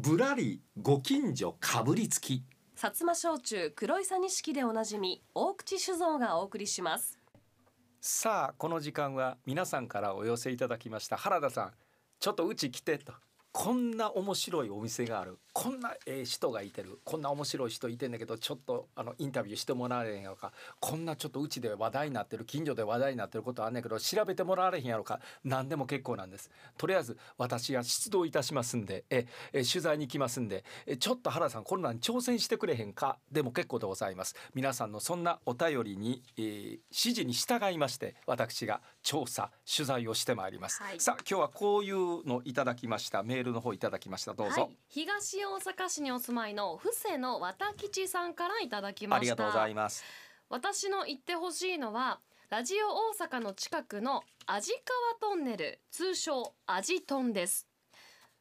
ぶらりご近所かぶりつき。薩摩焼酎黒いさ錦でおなじみ大口酒造がお送りします。さあこの時間は皆さんからお寄せいただきました原田さん。ちょっとうち来てとこんな面白いお店がある。こんなええ人がいてる。こんな面白い人いてんだけどちょっとあのインタビューしてもらわれへんやろか。こんなちょっとうちで話題になってる。近所で話題になってることあんねんけど調べてもらわれへんやろか。何でも結構なんです。とりあえず私が出動いたしますんでええ取材に来ますんでえちょっと原さんこんなんに挑戦してくれへんか？でも結構でございます。皆さんのそんなお便りに、えー指示に従いまして私が調査取材をしてまいります、はい。さあ今日はこういうのいただきました。メールの方いただきました。どうぞ、はい、東大阪市にお住まいの布施の綿吉さんからいただきました。ありがとうございます。私の言ってほしいのはラジオ大阪の近くの味川トンネル通称味トンです。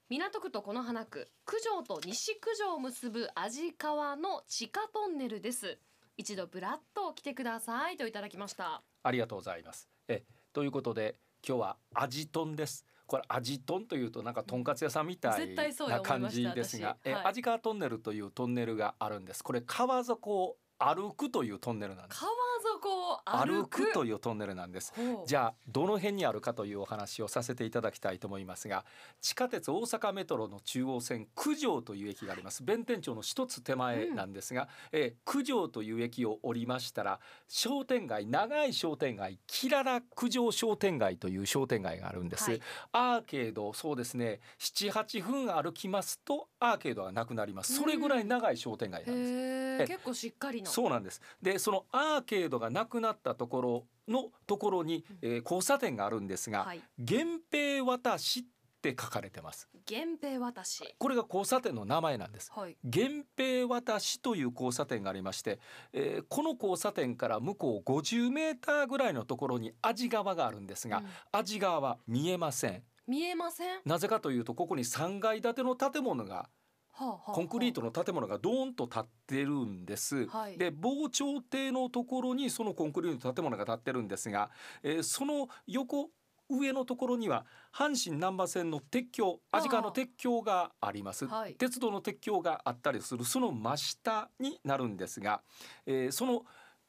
港区と此花区九条と西九条を結ぶ味川の地下トンネルです。一度ブラッと来てくださいといただきました。ありがとうございます。えということで今日は味豚ですこれ味豚というとなんかとんかつ屋さんみたいな感じですが、え味川トンネルというトンネルがあるんです。これ川底を歩くというトンネルなんです。川底を歩歩くくというトンネルなんです。じゃあどの辺にあるかというお話をさせていただきたいと思いますが地下鉄大阪メトロの中央線九条という駅があります。弁天町の一つ手前なんですが、えー九条という駅を降りましたら商店街長い商店街キララ九条商店街という商店街があるんです、はい。アーケードそうですね。78分歩きますとアーケードがなくなります。それぐらい長い商店街なんです。結構しっかりのそうなんです。で、そのアーケードがなくなったところのところに、えー交差点があるんですが、はい源平渡しって書かれてます。源平渡しこれが交差点の名前なんです。はい源平渡しという交差点がありまして、えーこの交差点から向こう50メーターぐらいのところに味川があるんですが、うん味川は見えません。見えません？なぜかというとここに3階建ての建物がコンクリートの建物がドーンと建ってるんです。はい。で防潮堤のところにそのコンクリートの建物が建ってるんですが、えーその横上のところには阪神難波線の鉄橋ああ味川の鉄橋があります、はい。鉄道の鉄橋があったりするその真下になるんですが、えーその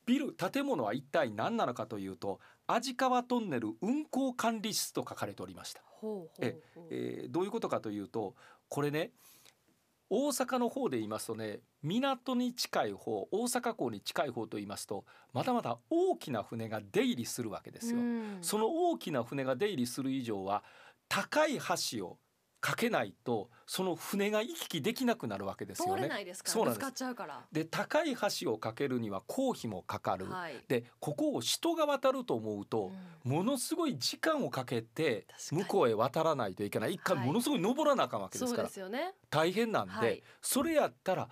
ビル建物は一体何なのかというと味川トンネル運行管理室と書かれておりました。ほうほうほう。えーどういうことかというとこれね大阪の方で言いますとね港に近い方大阪港に近い方と言いますとまだまだ大きな船が出入りするわけですよ。うんその大きな船が出入りする以上は高い橋を架けないとその船が行き来できなくなるわけですよね。ないですからぶつかっちゃうから。で高い橋を架けるには公費もかかる。はい。でここを人が渡ると思うと、ものすごい時間をかけて向こうへ渡らないといけない。一回はい。ものすごい登らなあかんわけですから、ですよね。大変なんで、はい。それやったら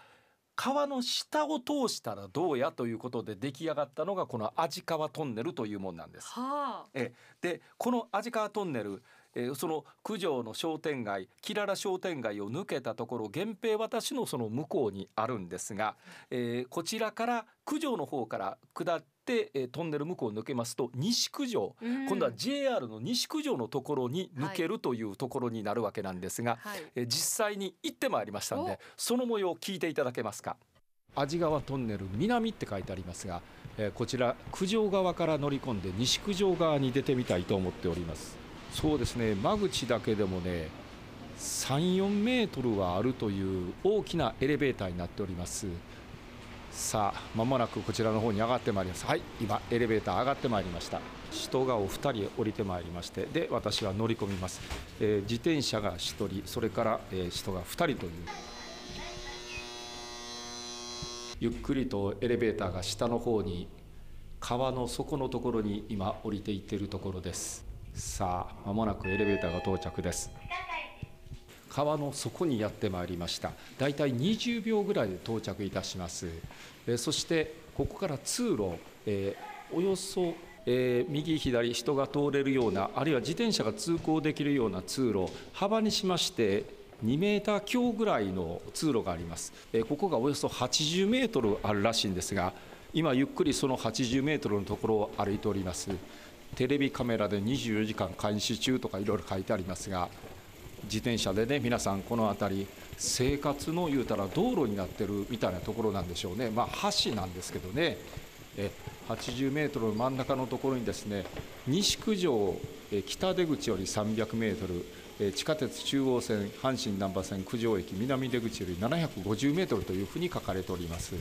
川の下を通したらどうやということで出来上がったのがこの味川トンネルというものなんです。はあ。でこの味川トンネル、えーその九条の商店街キララ商店街を抜けたところ源平渡しのその向こうにあるんですが、えーこちらから九条の方から下って、えートンネル向こうを抜けますと西九条うん。今度は JR の西九条のところに抜けるというところになるわけなんですが、はい。えー実際に行ってまいりましたんでその模様を聞いていただけますか？味川トンネル南って書いてありますが、えーこちら九条側から乗り込んで西九条側に出てみたいと思っておりますそうですね。間口だけでもね34メートルはあるという大きなエレベーターになっております。さあまもなくこちらの方に上がってまいります。はい今エレベーター上がってまいりました。人がお二人降りてまいりましてで私は乗り込みます、えー自転車が一人それから、えー人が二人という。ゆっくりとエレベーターが下の方に川の底のところに今降りていっているところです。さあまもなくエレベーターが到着です。川の底にやってまいりました。だいたい20秒ぐらいで到着いたします。えそしてここから通路、えーおよそ、えー右左人が通れるようなあるいは自転車が通行できるような通路幅にしまして2メーター強ぐらいの通路があります、えここがおよそ80メートルあるらしいんですが今ゆっくりその80メートルのところを歩いております。テレビカメラで24時間監視中とかいろいろ書いてありますが自転車でね皆さんこの辺り生活の言うたら道路になってるみたいなところなんでしょうね。まあ橋なんですけどね。え80メートルの真ん中のところにですね西九条北出口より300メートル地下鉄中央線阪神難波線九条駅南出口より750メートルというふうに書かれております。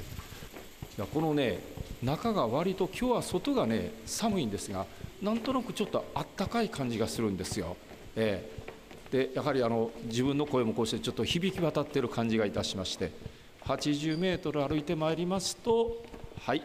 このね中が割と今日は外がね寒いんですがなんとなくちょっとあったかい感じがするんですよ、ええ、でやはりあの自分の声もこうしてちょっと響き渡っている感じがいたしまして。80メートル歩いてまいりますとはい。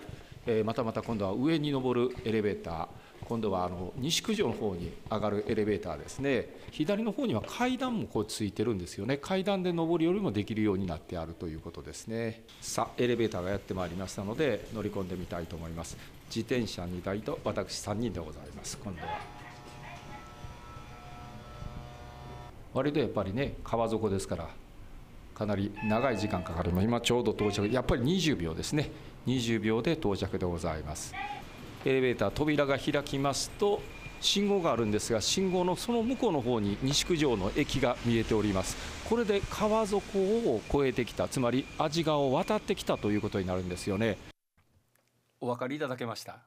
えー、またまた今度は上に登るエレベーター。今度はあの西九条の方に上がるエレベーターですね。左の方には階段もこうついてるんですよね。階段で上り下りもできるようになってあるということですね。さあエレベーターがやってまいりましたので乗り込んでみたいと思います。自転車2台と私3人でございます。今度は。割とやっぱりね川底ですからかなり長い時間かかります今ちょうど到着。やっぱり20秒ですね。20秒で到着でございます。エレベーター扉が開きますと信号があるんですが信号のその向こうの方に西九条の駅が見えております。これで川底を越えてきたつまり安治川を渡ってきたということになるんですよね。お分かりいただけました？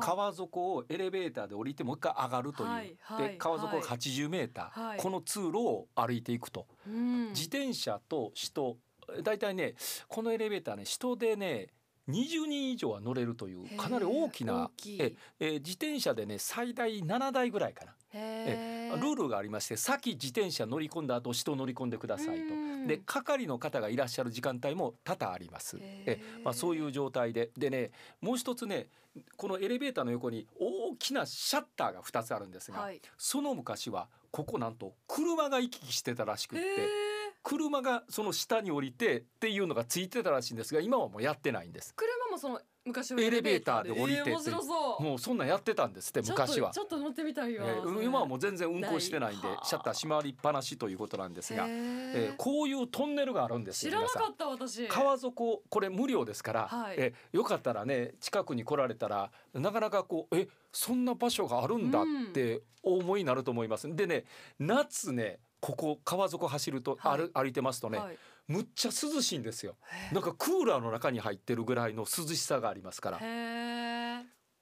川底をエレベーターで降りてもう一回上がるという、はいはい、で川底80メーター、はい、この通路を歩いていくと、うん、自転車と人大体ねこのエレベーターね人でね20人以上は乗れるというかなり大きなええ自転車でね最大7台ぐらいかな。えルールがありまして先自転車乗り込んだ後人乗り込んでくださいと。で係の方がいらっしゃる時間帯も多々あります。え、まあ、そういう状態で。でねもう一つねこのエレベーターの横に大きなシャッターが2つあるんですが、はい、その昔はここなんと車が行き来してたらしくって。車がその下に降りてっていうのがついてたらしいんですが今はもうやってないんです。車もその昔エレベーターで降りてって、もうそんなんやってたんですって昔は。ちょっと乗ってみたいよ、えー、今はもう全然運行してないんでシャッター閉まりっぱなしということなんですが、えー、こういうトンネルがあるんですよ知らなかった私。川底これ無料ですから、はい、えー、よかったらね近くに来られたらなかなかこうえそんな場所があるんだってお思いになると思います、うん、でね夏ねここ川底走ると、はい、歩いてますとね、はい、むっちゃ涼しいんですよ。なんかクーラーの中に入ってるぐらいの涼しさがありますから。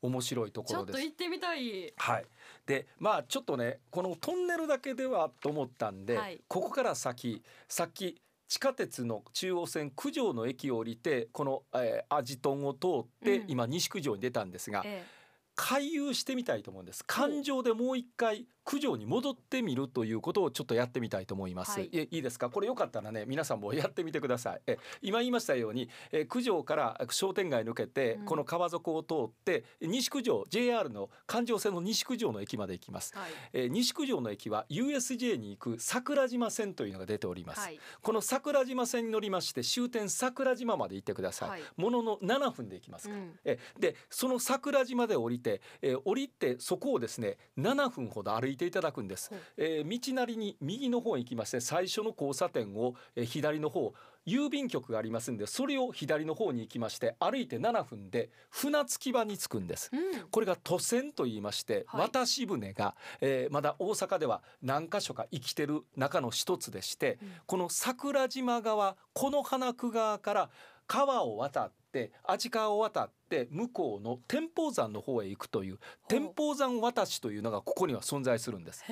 面白いところです。ちょっと行ってみたい。はい。でまあちょっとねこのトンネルだけではと思ったんで、はい、ここから先さっき地下鉄の中央線九条の駅を降りてこの、えー、アジトンを通って、うん、今西九条に出たんですが、ええ。回遊してみたいと思うんです。感情でもう一回九条に戻ってみるということをちょっとやってみたいと思います、はい、いいですか？これよかったらね皆さんもやってみてください。え今言いましたようにえ九条から商店街抜けて、この川底を通って西九条 JR の環状線の西九条の駅まで行きます、はい、え西九条の駅は USJ に行く桜島線というのが出ております、はい、この桜島線に乗りまして終点桜島まで行ってください、ものの7分で行きますから、うん、えでその桜島で降りて、え降りてそこをですね7分ほど歩いいていただくんです、えー、道なりに右の方へ行きまして最初の交差点を、えー、左の方郵便局がありますんでそれを左の方に行きまして歩いて7分で船着き場に着くんです、うん、これが都線と言いまして、はい、渡し船が、えー、まだ大阪では何箇所か生きてる中の一つでして、うん、この桜島側この花区側から川を渡って味川を渡って向こうの天保山の方へ行くという天保山渡しというのがここには存在するんです。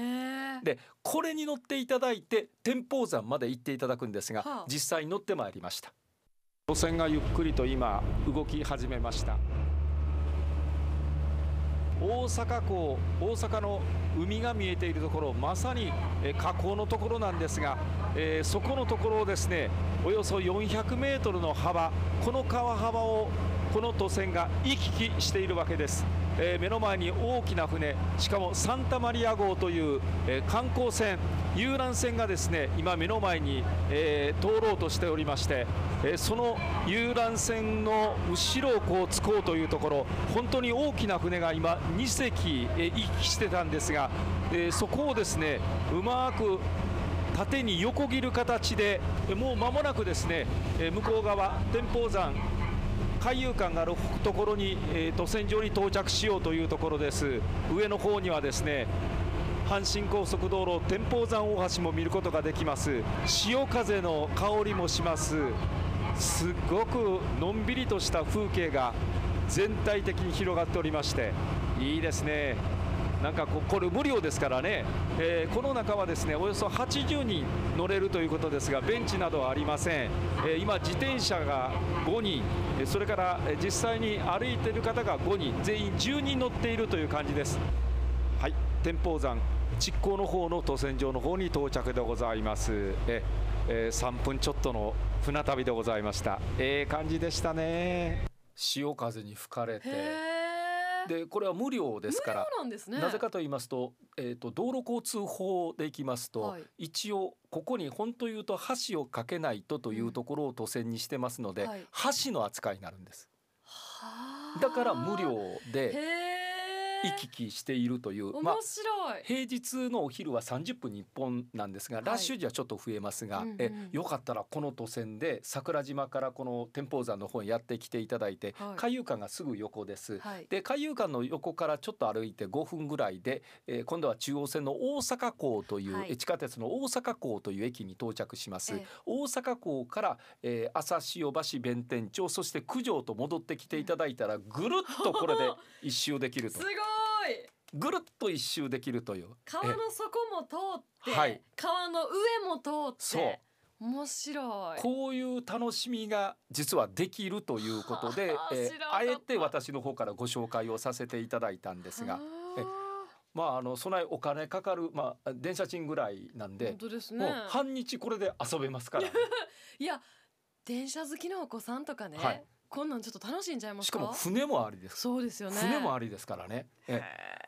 でこれに乗っていただいて天保山まで行っていただくんですが、はあ、実際に乗ってまいりました。路線がゆっくりと今動き始めました。大阪港大阪の海が見えているところまさに河口のところなんですが、えー、そこのところをですねおよそ400メートルの幅この川幅をこの渡船が行き来しているわけです、えー、目の前に大きな船しかもサンタマリア号という、えー、観光船遊覧船がですね今目の前に、えー、通ろうとしておりまして、えその遊覧船の後ろをこう突こうというところ本当に大きな船が今2隻、え行き来してたんですが、えそこをですねうまく縦に横切る形でもう間もなくですね向こう側天保山海遊館があるところに、えー、と線上に到着しようというところです。上の方にはですね阪神高速道路天保山大橋も見ることができます。潮風の香りもします。すごくのんびりとした風景が全体的に広がっておりましていいですね。なんかここれ無料ですからね、えー、この中はですねおよそ80人乗れるということですがベンチなどはありません、えー、今自転車が5人。それから実際に歩いている方が5人。全員10人乗っているという感じです。はい。天保山築港の方の渡船場の方に到着でございます。え、えー、3分ちょっとの船旅でございました。ええ感じでしたね。潮風に吹かれてでこれは無料ですからなね、なぜかと言いますと,、えーと、道路交通法でいきますと、はい、一応ここに本当言うと橋を架けないとというところを都線にしてますので、うん。はい、橋の扱いになるんです。だから無料で。行き来しているという面白い、平日のお昼は30分に1本なんですが、はい、ラッシュ時はちょっと増えますが、うんうん、えよかったらこの都線で桜島からこの天保山の方にやってきていただいて、はい、海遊館がすぐ横です、はい、で海遊館の横からちょっと歩いて5分ぐらいで、えー、今度は中央線の大阪港という、はい、地下鉄の大阪港という駅に到着します、えー、大阪港から、えー、朝潮橋弁天町そして九条と戻ってきていただいたらぐるっとこれで一周できると。すごいぐるっと一周できるという。川の底も通って、はい、川の上も通って面白い。こういう楽しみが実はできるということで、えあえて私の方からご紹介をさせていただいたんですが。えまああの備えお金かかるまあ電車賃ぐらいなんで、本当ですね。半日これで遊べますから、ね、いや電車好きのお子さんとかね、はい、こんなんちょっと楽しんじゃいますしかも船もありです。そうですよね。船もありですからね。え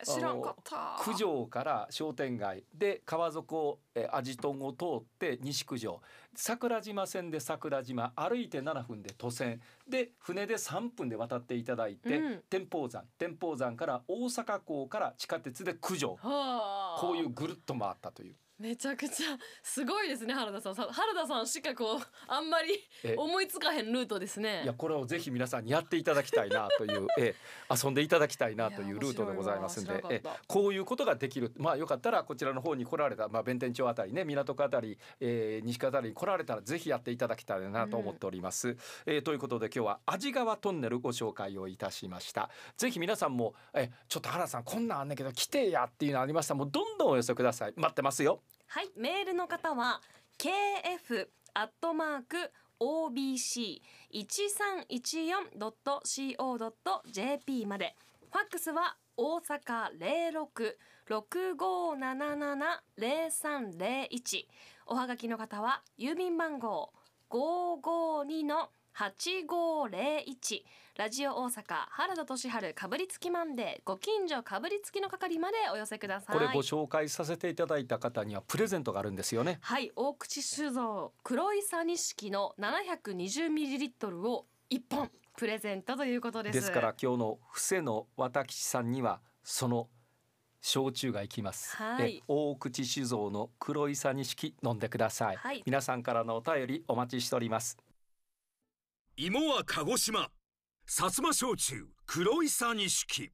知らんかった。九条から商店街で川底えアジトンを通って西九条。桜島線で桜島歩いて7分で都線。で船で3分で渡っていただいて、うん、天保山。天保山から大阪港から地下鉄で九条。こういうぐるっと回ったというめちゃくちゃすごいですね原田さん。原田さんしかこうあんまり思いつかへんルートですね。いやこれをぜひ皆さんにやっていただきたいなという え遊んでいただきたいなというルートでございますんでえこういうことができる。まあよかったらこちらの方に来られたまあ弁天町あたりね港区あたり、えー、西区あたりに来られたらぜひやっていただきたいなと思っております、うん、えー、ということで今日は味川トンネルご紹介をいたしました。ぜひ皆さんもえちょっと原田さんこんなんあんねんけど来てやっていうのありましたもうどんどんお寄せください。待ってますよはいメールの方は kf アットマーク obc1314.co.jp まで。ファックスは大阪0665770301おはがきの方は郵便番号552の8501ラジオ大阪原田俊治かぶりつきマンデー。ご近所かぶりつきの係までお寄せください。これご紹介させていただいた方にはプレゼントがあるんですよね。はい。大口酒造黒いさ錦の720ミリリットルを一本。プレゼントということです。ですから今日の布施の私さんにはその焼酎がいきます、はい、大口酒造の黒いさ錦飲んでください、はい、皆さんからのお便りお待ちしております芋は鹿児島。薩摩焼酎黒いさ錦。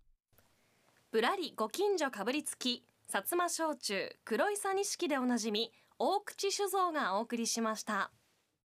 ぶらりご近所かぶりつき薩摩焼酎黒いさ錦でおなじみ大口酒造がお送りしました。